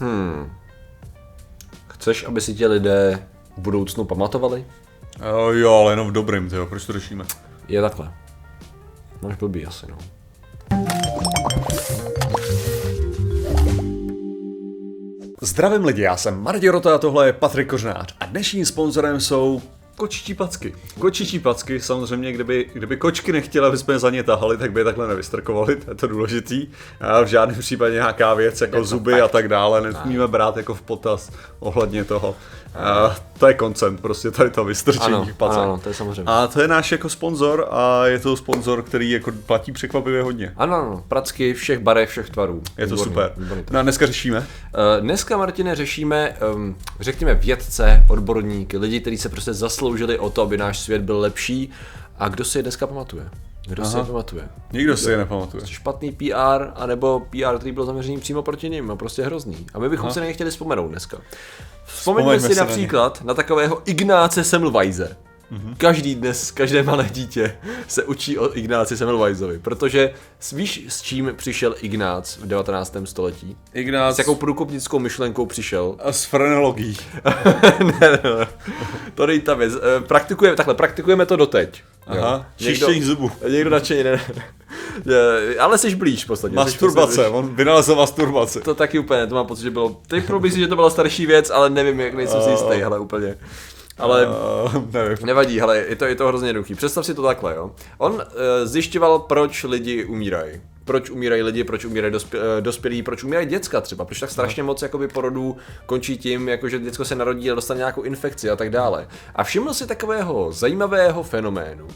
Hmm. Chceš, aby si tě lidé v budoucnu pamatovali? Uh, jo, ale jenom v dobrým, tyjo, proč to řešíme? Je takhle. Máš blbý asi, no. Zdravím lidi, já jsem Martin Rota a tohle je Patrik Kořnář a dnešním sponzorem jsou kočičí packy. Kočičí packy, samozřejmě, kdyby, kdyby kočky nechtěla, aby jsme je za ně tahali, tak by je takhle nevystrkovali, to je to důležitý. A v žádném případě nějaká věc jako zuby a tak dále, nesmíme brát jako v potaz ohledně toho. A to je koncent, prostě tady to vystrčení Ano, pacek. ano, to je samozřejmě. A to je náš jako sponzor a je to sponzor, který jako platí překvapivě hodně. Ano, ano, pracky všech barev, všech tvarů. Je to Výborný, super. výborný. No a dneska řešíme. Eh, Dneska, Martine, řešíme, um, řekněme, vědce, odborníky, lidi, kteří se prostě zasloužili o to, aby náš svět byl lepší. A kdo si je dneska pamatuje? Kdo si je pamatuje? Nikdo si je nepamatuje. Špatný PR, anebo PR, který byl zaměřený přímo proti ním, a prostě hrozný. A my bychom si na ně chtěli vzpomenout dneska. Vzpomeňme Vzpomeňme si si na ně. například na, takového Ignáce Semmelweise. Mhm. Každý dnes, každé malé dítě se učí o Ignáci Semmelweisovi, protože víš, s čím přišel Ignác v 19. století? Ignác S jakou průkopnickou myšlenkou přišel? a s frenologií. ne, ne, ne. To není ta věc. Eh, Praktikujeme, takhle, praktikujeme to doteď. Aha, čištění zubů. Někdo nadšeně, ne, ne. Eh, Ale jsi blíž v podstatě. Jsi Masturbace, prostě- on vynalezl masturbaci. To taky úplně, to mám pocit, že bylo. Teď si, že to byla starší věc, ale nevím, jak nejsem si jistý, hele, úplně. Ale Uh, nevím. nevadí, hele, je to, je to hrozně jednoduchý. Představ si to takhle, jo. On uh, zjišťoval, proč lidi umírají. Proč umírají lidi, proč umírají dospě, eh, dospělí, proč umírají děcka třeba, proč tak strašně moc jakoby porodů končí tím, jako že děcko se narodí a dostane nějakou infekci a tak dále. A všiml si takového zajímavého fenoménu.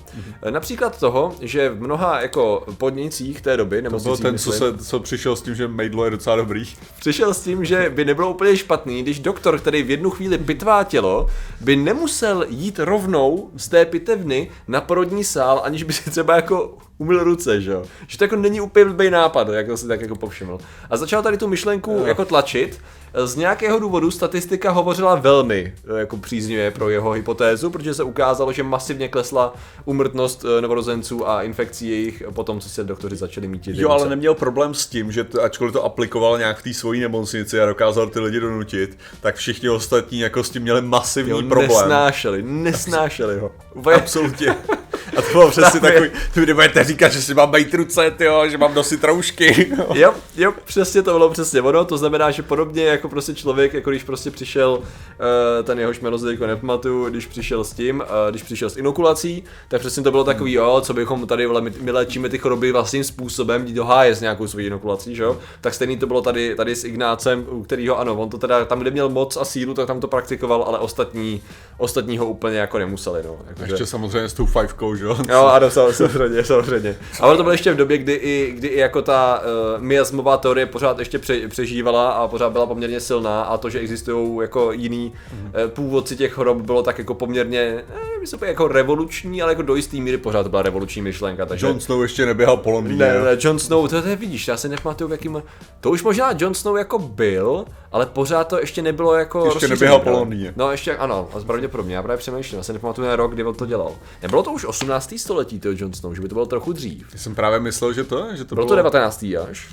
Eh, Například toho, že v mnoha jako podnicích té doby, nebo To byl ten, co, se, co přišel s tím, že mejdlo je docela dobrý. přišel s tím, že by nebylo úplně špatný, když doktor, který v jednu chvíli pitvá tělo, by nemusel jít rovnou z té pitevny na porodní sál, aniž by si třeba jako umyl ruce, že jo? Že to jako není úplně blbý nápad, jak to si tak jako povšiml. A začal tady tu myšlenku jako tlačit. Z nějakého důvodu statistika hovořila velmi eh, jako příznivě pro jeho hypotézu, protože se ukázalo, že masivně klesla umrtnost eh, novorozenců a infekcí jejich po tom, co se doktoři začali mít Jo, ale neměl problém s tím, že to, ačkoliv to aplikoval nějak v té svojí nemocnici a dokázal ty lidi donutit, tak všichni ostatní jako s tím měli masivní Jo, problém. nesnášeli, nesnášeli ho. Absolutně. A to bylo přesně takový, vy nebudete říkat, že si mám mít ruce, tyjo, že mám nosit roušky. Jo, jo, přesně to bylo přesně ono, to znamená, že podobně jako prostě člověk, jako když prostě přišel, uh, ten jehož jméno teďko nepamatuju, když přišel s tím, uh, když přišel s inokulací, tak přesně to bylo takový, jo, co bychom tady, vole, my, my léčíme ty choroby vlastním způsobem, jít do háje s nějakou svojí inokulací, že jo, tak stejný to bylo tady, tady s Ignácem, u kterého ano, on to teda, tam, kde měl moc a sílu, tak tam to praktikoval, ale ostatní, ostatní ho úplně jako nemuseli, no. Jakože... Ještě samozřejmě s tou fivkou, že jo? Jo, ano, sam- samozřejmě, samozřejmě. Ale to bylo ještě v době, kdy i, kdy i jako ta uh, miasmová teorie pořád ještě pře, přežívala a pořád byla poměrně silná a to, že existují jako jiný uh, původci těch chorob, bylo tak jako poměrně, eh, myslím, jako revoluční, ale jako do jistý míry pořád to byla revoluční myšlenka. Takže... Jon Snow ještě neběhal po Londýně. Ne, jo? ne, Jon Snow, to, to je, vidíš, já se nepamatuju, v jakým... To už možná Jon Snow jako byl, ale pořád to ještě nebylo jako Ještě neběhal po právě. Londýně. No ještě, ano, a pravděpodobně, já právě přemýšlím, já se nepamatuju na rok, kdy on to dělal. Nebylo to už 18. století, to Jon Snow, že by to bylo trochu dřív. Já jsem právě myslel, že to je, že to Bylo to 19. až.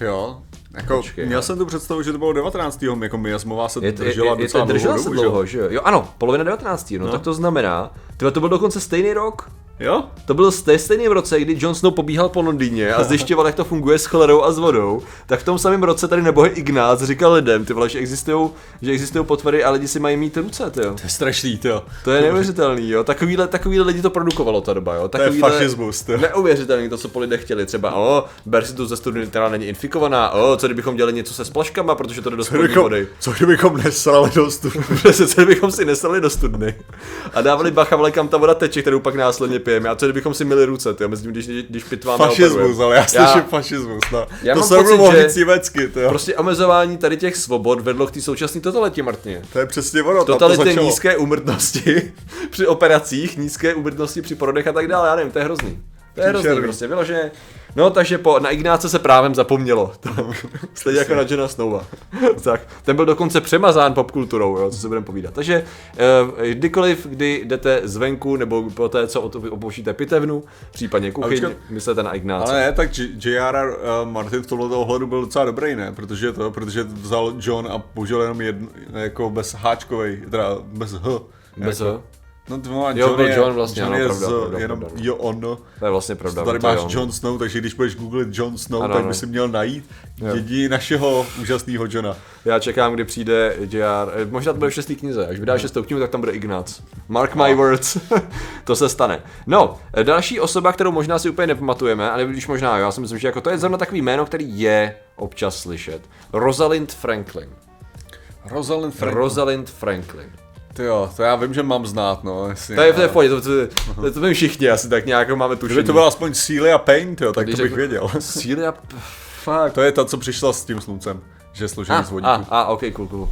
Jo. Jako, Počkej, měl no. jsem tu představu, že to bylo 19. jako miasmová se Je, je, držela je, je, docela to držela dlouhou se dobu, že jo? dlouho, že jo? Jo, ano, polovina 19. No, tak to znamená, tyhle, to byl dokonce stejný rok, Jo? To byl v stejném roce, kdy Jon Snow pobíhal po Londýně a zjišťoval, jak to funguje s cholerou a s vodou, tak v tom samém roce tady nebohy Ignác říkal lidem, ty vole, že existují, že existují potvory a lidi si mají mít ruce, ty jo. To je strašný, to. To je neuvěřitelný, jo. Takovýhle, takovýhle lidi to produkovalo ta doba, jo. To je Takovýhle fašismus, to. Neuvěřitelný to, co po lidech chtěli. Třeba, o, ber si tu ze studny, která není infikovaná, o, co kdybychom dělali něco se splaškama, protože to jde do kdybychom, vody. co kdybychom nesrali do? Přesně, co kdybychom si nesali do studny a dávali bacha, kam ta voda teče, kterou pak následně pijeme. A co kdybychom si myli ruce, ty, mezi tím, když, když pitváme Fašismus, ale já slyším fašismus, no. Já to se pocit, že- německy, to jo. Prostě omezování tady těch svobod vedlo k té současné totalitě, Martině. To je přesně ono, tam to nízké úmrtnosti při operacích, nízké úmrtnosti při porodech a tak dále, já nevím, to je hrozný. To je hrozný prostě, vyloženě. No, takže po, na Ignáce se právem zapomnělo. Stejně jako na Johna Snowa. tak, ten byl dokonce přemazán popkulturou, jo, co se budeme povídat. Takže eh, kdykoliv, kdy jdete zvenku, nebo po té, co op- opouštíte pitevnu, případně kuchyň, počkat. myslete na Ignáce. Ale ne, tak J- J.R.R. uh, Martin v tomto ohledu byl docela dobrý, ne? Protože to, protože vzal John a použil jenom jedno, jako bez háčkovej, teda bez H. Bez jako, H? No to má Jo, John, byl John vlastně, John ano, je pravda, z, pravda, jenom pravda. jo, on. To je vlastně pravda. Tady máš on. Jon Snow, takže když budeš googlit Jon Snow, Ano, tak by si měl najít jediný našeho úžasného Johna. Já čekám, kdy přijde JR. eh, Možná to bude v šestý knize. Až vydá šestou knihu, tak tam bude Ignác. Mark my words. to se stane. No, eh, další osoba, kterou možná si úplně nepamatujeme, ale když možná, jo, já si myslím, že jako to je zrovna takový jméno, který je občas slyšet. Rosalind Franklin. Rosalind Franklin. Rosalind Franklin. Ty jo, to já vím, že mám znát, no. Jasně, To je v té ale- pohodě, to, to, to, to vím všichni asi tak nějak máme tušení. Kdyby to byl aspoň Celia Payne, jo, tak Když to bych řeknu- věděl. Celia, fuck. To je ta, co přišla s tím sluncem, že složený z A, vodíku. a, a, ok, cool, cool.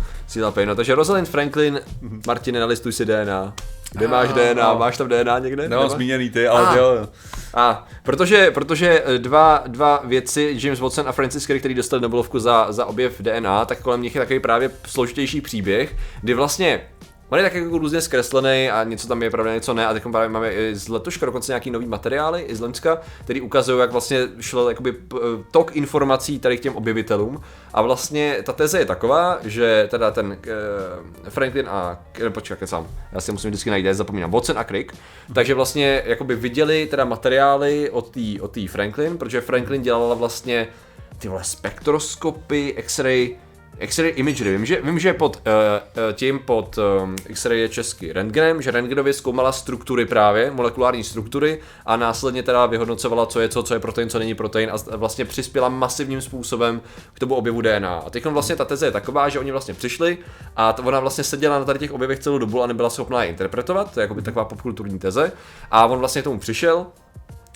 Payne. No, takže Rosalind Franklin, Martine, nalistuj si DNA. Kde máš DNA? Máš tam DNA někde? Nemám Nemáš? zmíněný ty, ale A. jo. A, protože, protože eh, dva, dva věci, James Watson a Francis Crick, který dostali Nobelovku za, za objev DNA, tak kolem nich je takový právě složitější příběh, kdy vlastně On je tak jako různě zkreslený a něco tam je pravda, něco ne. A teď právě máme i z letoška dokonce nějaký nový materiály i z Loňska, který ukazují, jak vlastně šlo jakoby p- tok informací tady k těm objevitelům. A vlastně ta teze je taková, že teda ten uh, Franklin a, ne, počkej, sám, já si musím vždycky najít, zapomínám, Watson a Crick, takže vlastně jakoby viděli teda materiály od té od tý Franklin, protože Franklin dělala vlastně ty vole spektroskopy, X-ray, X-ray imagery. Vím, že, vím, že pod uh, tím pod um, X-ray je český rentgenem, že rentgenově zkoumala struktury právě, molekulární struktury a následně teda vyhodnocovala, co je co, co je protein, co není protein a vlastně přispěla masivním způsobem k tomu objevu DNA. A teď vlastně ta teze je taková, že oni vlastně přišli a t- ona vlastně seděla na tady těch objevech celou dobu a nebyla schopná je interpretovat, to je jako taková popkulturní teze. A on vlastně k tomu přišel,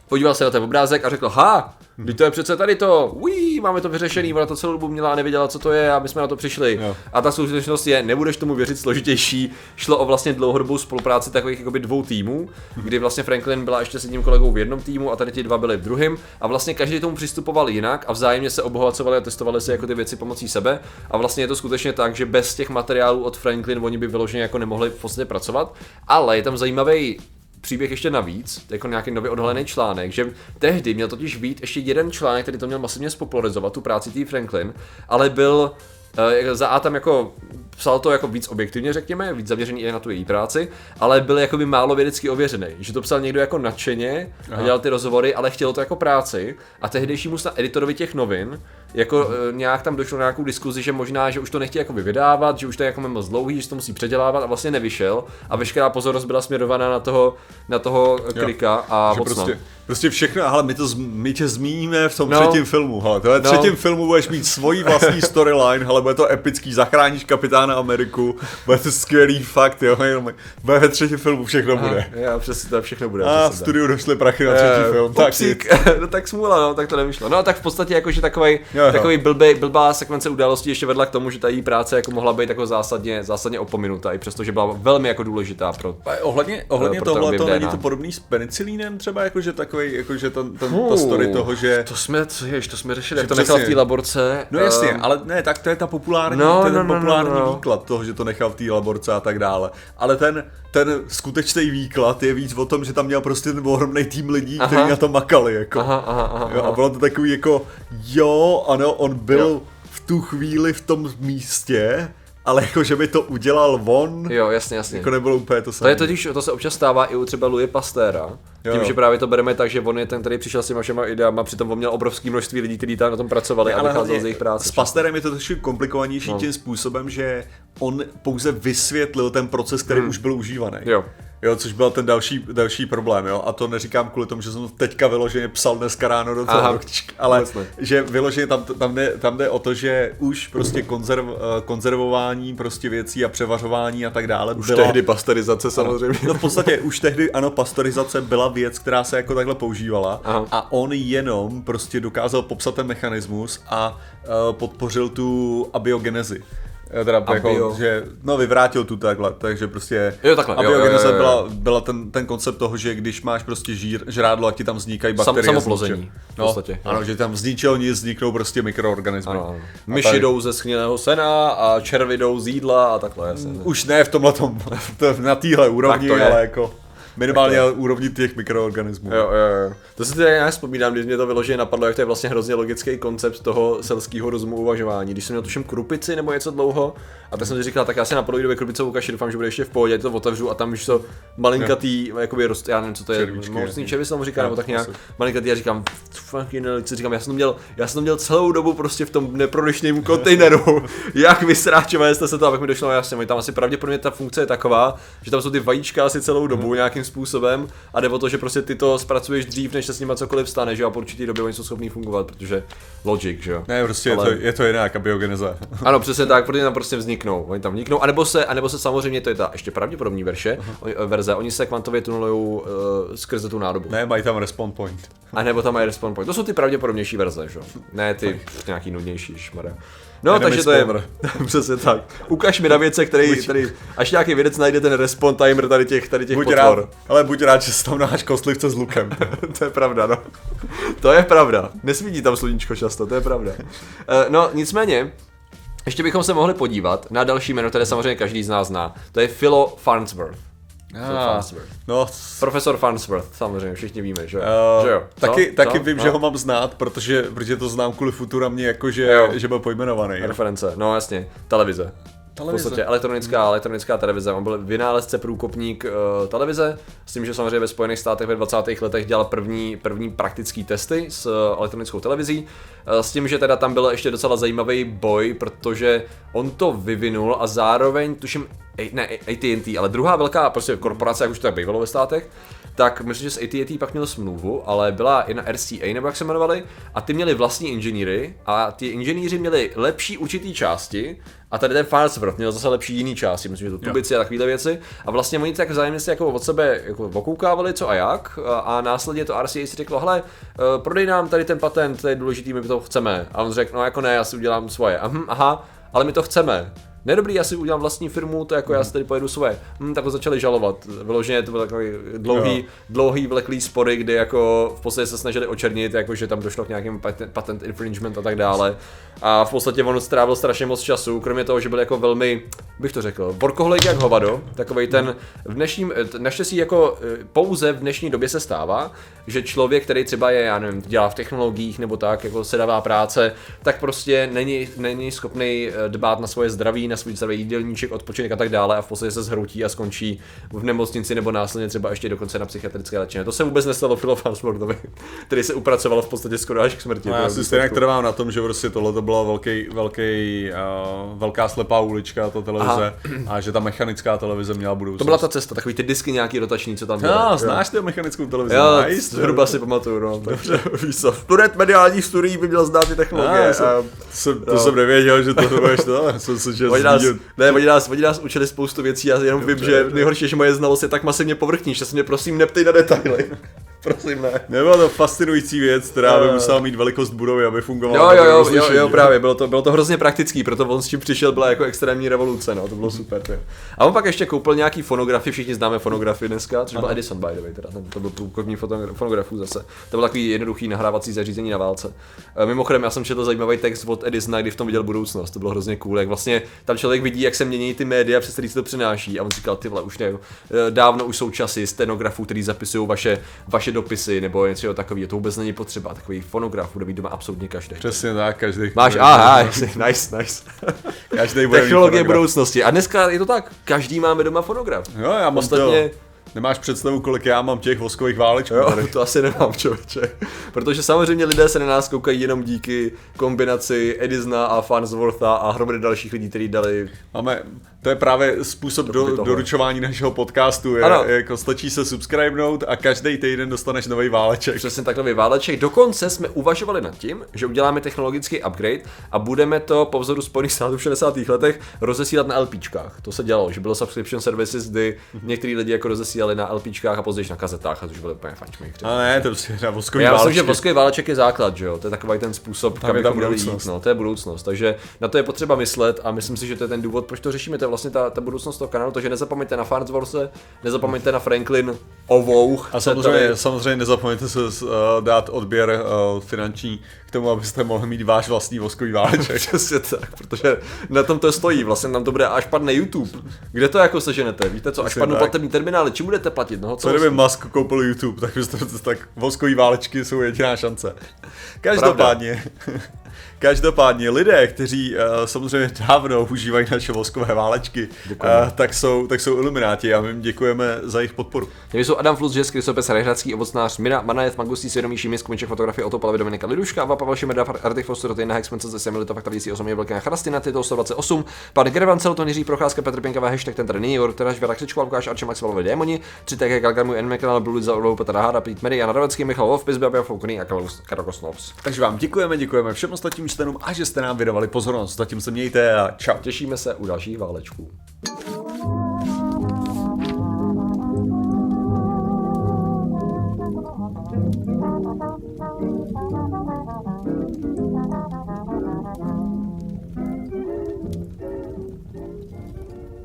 podíval se na ten obrázek a řekl, ha, to je přece tady to, uí, máme to vyřešený, ona to celou dobu měla a nevěděla, co to je a my jsme na to přišli. Jo. A ta skutečnost je, nebudeš tomu věřit složitější, šlo o vlastně dlouhodobou spolupráci takových jakoby dvou týmů, kdy vlastně Franklin byla ještě s jedním kolegou v jednom týmu a tady ti dva byli v druhém. A vlastně každý tomu přistupoval jinak a vzájemně se obohacovali a testovali si jako ty věci pomocí sebe. A vlastně je to skutečně tak, že bez těch materiálů od Franklin oni by vyloženě jako nemohli v podstatě pracovat, ale je tam zajímavý příběh ještě navíc, jako nějaký nově odhalený článek, že tehdy měl totiž být ještě jeden článek, který to měl masivně spopularizovat, tu práci té Franklin, ale byl eh, za A tam jako psal to jako víc objektivně, řekněme, víc zaměřený i na tu její práci, ale byl jakoby málo vědecky ověřený, že to psal někdo jako nadšeně a dělal ty rozhovory, ale chtělo to jako práci a tehdejšímu snad editorovi těch novin jako eh, nějak tam došlo na nějakou diskuzi, že možná, že už to nechtějí jako vydávat, že už to je jako moc dlouhý, že to musí předělávat a vlastně nevyšel a veškerá pozornost byla směrovaná na toho, na toho klika a Že prostě, prostě všechno, ale my, to, z- my tě zmíníme v tom No. třetím filmu, hele, tohle No. třetím filmu budeš mít svoji vlastní storyline, ale bude to epický, zachráníš kapitána Ameriku, bude to skvělý fakt, jo, jenom, bude ve třetím filmu všechno bude. Já přesně to všechno bude. A v studiu došly prachy na třetí Eh, film, tak no tak smůla, no, tak to nevyšlo. No tak v podstatě jakože takový, Jo, takový blbý, blbá sekvence událostí ještě vedla k tomu, že ta její práce jako mohla být jako zásadně, zásadně opominuta, i přesto, že byla velmi jako důležitá pro A Ohledně, ohledně pro to tohle, to není to podobný s penicilínem třeba, jakože takový, jakože ten, ten, ta Fů, story toho, že... To jsme, co jež, to jsme řešili, jak Že to nechal v té laborce. No jasně, ehm, ale ne, tak to je ta populární, No, to je ten no, no, no, populární no. výklad toho, že to nechal v té laborce a tak dále. Ale ten, ten skutečný výklad je víc o tom, že tam měl prostě ten ohromný tým lidí, Aha. kteří na to makali, jako. Aha, aha, aha, Jo, a bylo to takový jako, jo, ano, on byl Jo. v tu chvíli v tom místě, ale jako, že by to udělal on, Jo, jasně, jasně. jako nebylo úplně to To samé. je totiž, to se občas stává i u třeba Louis Pastéra. Jo, Tím, jo. že právě to bereme tak, že on je ten, který přišel s těma všema ideama, přitom on měl obrovské množství lidí, kteří tam na tom pracovali a vycházel z jejich práce. S Pasterem je to trošku komplikovanější No. tím způsobem, že on pouze vysvětlil ten proces, který už byl užívaný. Hmm. Jo. Jo, což byl ten další, další problém, jo. A to neříkám kvůli tomu, že jsem teďka vyloženě psal dneska ráno do toho, Aha, ale jasně. že vyloženě tam, tam, jde, tam jde o to, že už prostě konzerv, eh, konzervování prostě věcí a převařování a tak dále Už byla, tehdy pasterizace samozřejmě. No v podstatě už tehdy, ano, pastorizace byla věc, která se jako takhle používala Aha. a on jenom prostě dokázal popsat ten mechanismus a uh, podpořil tu abiogenezi. Eh, Teda Abio. jako, že, no vyvrátil tu takhle, takže prostě Jo, takhle, jo, abiogeneze jo, jo, jo. byla, byla ten, ten koncept toho, že když máš prostě žír, žrádlo a ti tam vznikají Sam- bakterie. z samoplození, v No, podstatě, jo. ano, že tam z ničeho nic vzniknou prostě mikroorganismy. Ano, ano. Myši tady- jdou ze schnilého sena a červy jdou z jídla a takhle. Jasně. Už ne v tomhle tom, na téhle úrovni, Tak to je. ale jako minimálně na úrovni těch mikroorganismů. Jo, jo, jo. To si teda nějak vzpomínám, když mě to vyloženě napadlo, jak to je vlastně hrozně logický koncept toho selského rozumu uvažování. Když jsem měl tuším krupici nebo něco dlouho, a tak jsem si říkal, tak já si na polovině krupicovou kaši doufám, že bude ještě v pohodě, já to otevřu a tam už to malinkatý, jakoby rost, já nevím, co to je, mocný jo. červy se tomu říká, Jo, nebo tak nějak, malinkatý a říkám, fucking co říkám, já jsem to měl, já jsem to měl celou dobu prostě v tom neprodyšném kontejneru, jak vysráčové jste se to, abych mi došlo, no jasně, tam asi pravděpodobně ta funkce je taková, že tam jsou ty vajíčka asi celou Mhm. dobu nějakým způsobem a jde o to, že prostě ty to zpracuješ dřív, než se s nimi cokoliv stane, že a po určitý době oni jsou schopní fungovat, protože logic, že jo. Ne, prostě Ale- je, to, je to jinak, abiogeneze. Ano, přesně tak, protože tam prostě vzniknou. Oni tam vzniknou, anebo se, anebo se samozřejmě, to je ta ještě pravděpodobný verše, oni, verze, oni se kvantově tunelujou uh, skrze tu nádobu. Ne, mají tam respawn point. A nebo tam mají respawn point. To jsou ty pravděpodobnější verze, že? jo? Ne ty pff, nějaký nudnější šmara. No, Enemy takže to je spawner. přesně tak. Ukaž mi na věce, který, který, až nějaký vědec najde ten respawn timer tady těch, tady těch Buď potvor. rád, ale buď rád, že tam náš kostlivce s lukem. to je pravda, no. To je pravda. Nesvítí tam sluníčko často, to je pravda. Eh, No, nicméně, ještě bychom se mohli podívat na další jméno, které samozřejmě každý z nás zná. To je Philo Farnsworth. Ah, Farnsworth. no, Profesor Farnsworth, samozřejmě, všichni víme, že jo? Uh, že jo? Co? taky, taky Co? vím, No. že ho mám znát, protože, protože to znám kvůli Futuramě, jako že, Jo. že byl pojmenovaný. Reference, no jasně, televize. Televize. V podstatě elektronická, elektronická televize. On byl vynálezce, průkopník uh, televize, s tím, že samozřejmě ve Spojených státech ve 20. letech dělal první, první praktický testy s uh, elektronickou televizí. Uh, s tím, že teda tam byl ještě docela zajímavý boj, protože on to vyvinul a zároveň, tuším, ne AT&T, ale druhá velká prostě korporace, jak už to tak bývalo ve státech, tak myslím, že s AT&T pak měl smlouvu, ale byla i na RCA, nebo jak se jmenovali, a ty měli vlastní inženýry a ty inženýři měli lepší určitý části a tady ten Farnsworth měl zase lepší jiný části, myslím, že to tubici a takovéhle věci. A vlastně oni tak vzájemně si jako od sebe jako okoukávali, co a jak, a, a následně to RCA si řeklo, hele, eh, prodej nám tady ten patent, to je důležitý, my to chceme. A on řekl, no jako ne, já si udělám svoje. Aha, aha ale my to chceme. Ne dobrý, já si udělám vlastní firmu, to jako já si tady pojedu svoje. Hm, tak ho začali žalovat. Vyloženě to byl takový dlouhý, Jo. dlouhý vleklý spory, kdy jako v podstatě se snažili očernit, jako že tam došlo k nějakým patent, patent infringement a tak dále. A v podstatě on strávil strašně moc času, kromě toho, že byl jako velmi, bych to řekl, workoholik jak hovado, takový ten v dnešním, t- naštěstí jako eh, pouze v dnešní době se stává, že člověk, který třeba je, já nevím, dělá v technologiích nebo tak, jako sedavá práce, tak prostě není, není schopný dbát na svoje zdraví, na svůj zdravý jídelníček, odpočinek a tak dále a v podstatě se zhroutí a skončí v nemocnici nebo následně třeba ještě dokonce na psychiatrické léčení. To se vůbec nestalo Philo Farnsworthovi, který se upracoval v podstatě skoro až k smrti. No, já si stejně trvám na tom, že prostě tohle to byla velký, velký, uh, velká slepá ulička, ta televize, a že ta mechanická televize měla budoucnost. To byla ta cesta, takový ty disky nějaký rotační, co tam byly. No, znáš ty mechanickou televizi? Jo, Nice, zhruba si pamatuju, no. Takže víš co, student mediálních studií by měl znát ty technologie. Ah, jsem, a- to, jsem, to no. jsem nevěděl, že to budeš to, jsem se že Oni nás, ne, oni nás, oni nás učili spoustu věcí, já jenom vím, že nejhorší že moje znalost je tak masivně povrchní, že se mě prosím neptej na detaily. prosím ne. Nebyla to fascinující věc, která by Jo. musela mít velikost budovy, aby fungovala. Jo, jo, na jo, jo, právě, bylo to, bylo to hrozně praktický, proto on s tím přišel, byla jako extrémní revoluce, no, to bylo super, jo. A on pak ještě koupil nějaký fonografy, všichni známe fonografy dneska, což byl. Edison, by the way, teda, to byl průkopník fotogra- fonografů zase. To byl takový jednoduchý nahrávací zařízení na válce. E, Mimochodem, já jsem četl zajímavý text od Edisona, kdy v tom viděl budoucnost, to bylo hrozně cool, jak vlastně tam člověk vidí, jak se mění ty média, přes který se to přináší. A on říkal, ty vole, už ne, e, dávno už jsou časy stenografů, který zapisují vaše, vaše dopisy nebo něco takového, to vůbec není potřeba, takový fonograf bude mít doma absolutně každý. Přesně tak, každý. Máš, aha, nice, nice. Každý bude Technologie budoucnosti. A dneska je to tak, každý máme doma fonograf. Jo, já mám Ostatně- to. Nemáš představu, kolik já mám těch voskových válečků Jo, tady. to asi nemám, člověče. Protože samozřejmě lidé se na nás koukají jenom díky kombinaci Edisona a Farnswortha a hromady dalších lidí, kteří dali... Máme, To je právě způsob do, doručování našeho podcastu. Je, Ano. jako stačí se subscribenout a každý týden dostaneš nový váleček. Přesně takový váleček. Dokonce jsme uvažovali nad tím, že uděláme technologický upgrade a budeme to po vzoru Spojených států v 60. letech rozesílat na LPčkách. To se dělalo, že bylo subscription services, kdy některý lidi jako rozesílali na LPčkách a později na kazetách, a to už byly úplně fančmejchři. A ne, to je na voskový Já myslím, že voskový váleček je základ, že jo? To je takový ten způsob, kam bychom měli budoucnost. jít. No, to je budoucnost. Takže na to je potřeba myslet a myslím si, že to je ten důvod, proč to řešíme. To je vlastně ta, ta budoucnost toho kanálu. Takže nezapomeňte na Farnsworth, nezapomeňte na Franklin Ovouch. A samozřejmě, samozřejmě nezapomeňte se uh, dát odběr uh, finanční k tomu, abyste mohli mít váš vlastní voskový váleček. Přesně tak, protože na tom to stojí, vlastně nám to bude až padne YouTube. Kde to jako seženete? Víte co, až Přesně padnou tak. platební terminály, čím budete platit? No, Co kdyby Musk koupil YouTube, tak, byste, tak voskový válečky jsou jediná šance. Každopádně, každopádně lidé, kteří uh, samozřejmě dávno užívají naše voskové válečky, uh, tak, jsou, tak jsou ilumináti a my jim děkujeme za jejich podporu. Těmi jsou Adam Flus, Žes, Krysopes, Rehradský, ovocnář, Mira, Manajev, Magustý, Svědomí, Šímis, Kumiček, fotografie, Otopala, Dominika Liduška, Ava, Pavel Šimeda, Artik Foster, Tejna, Hexmence, ze Semilita, Fakta věcí, osobně velké Charastina, Tito 128, pan Gervan, Celton, Jiří Procházka, Petr Pěnkava, hashtag ten tady není, Jor, Teraž, Věra Křičková, Lukáš, Arče, Max Valové Démoni, 3 TK, Kalgarmu, N. McLaren, Blue, za Ulou, Petr Háda, Pít Mary, Jan Ravecký, Michal Wolf, Pizby, Abia Foukoný a Karokosnovs. Takže vám děkujeme, děkujeme všem ostatním členům a že jste nám věnovali pozornost. Zatím se mějte a čau. Těšíme se u dalších válečků.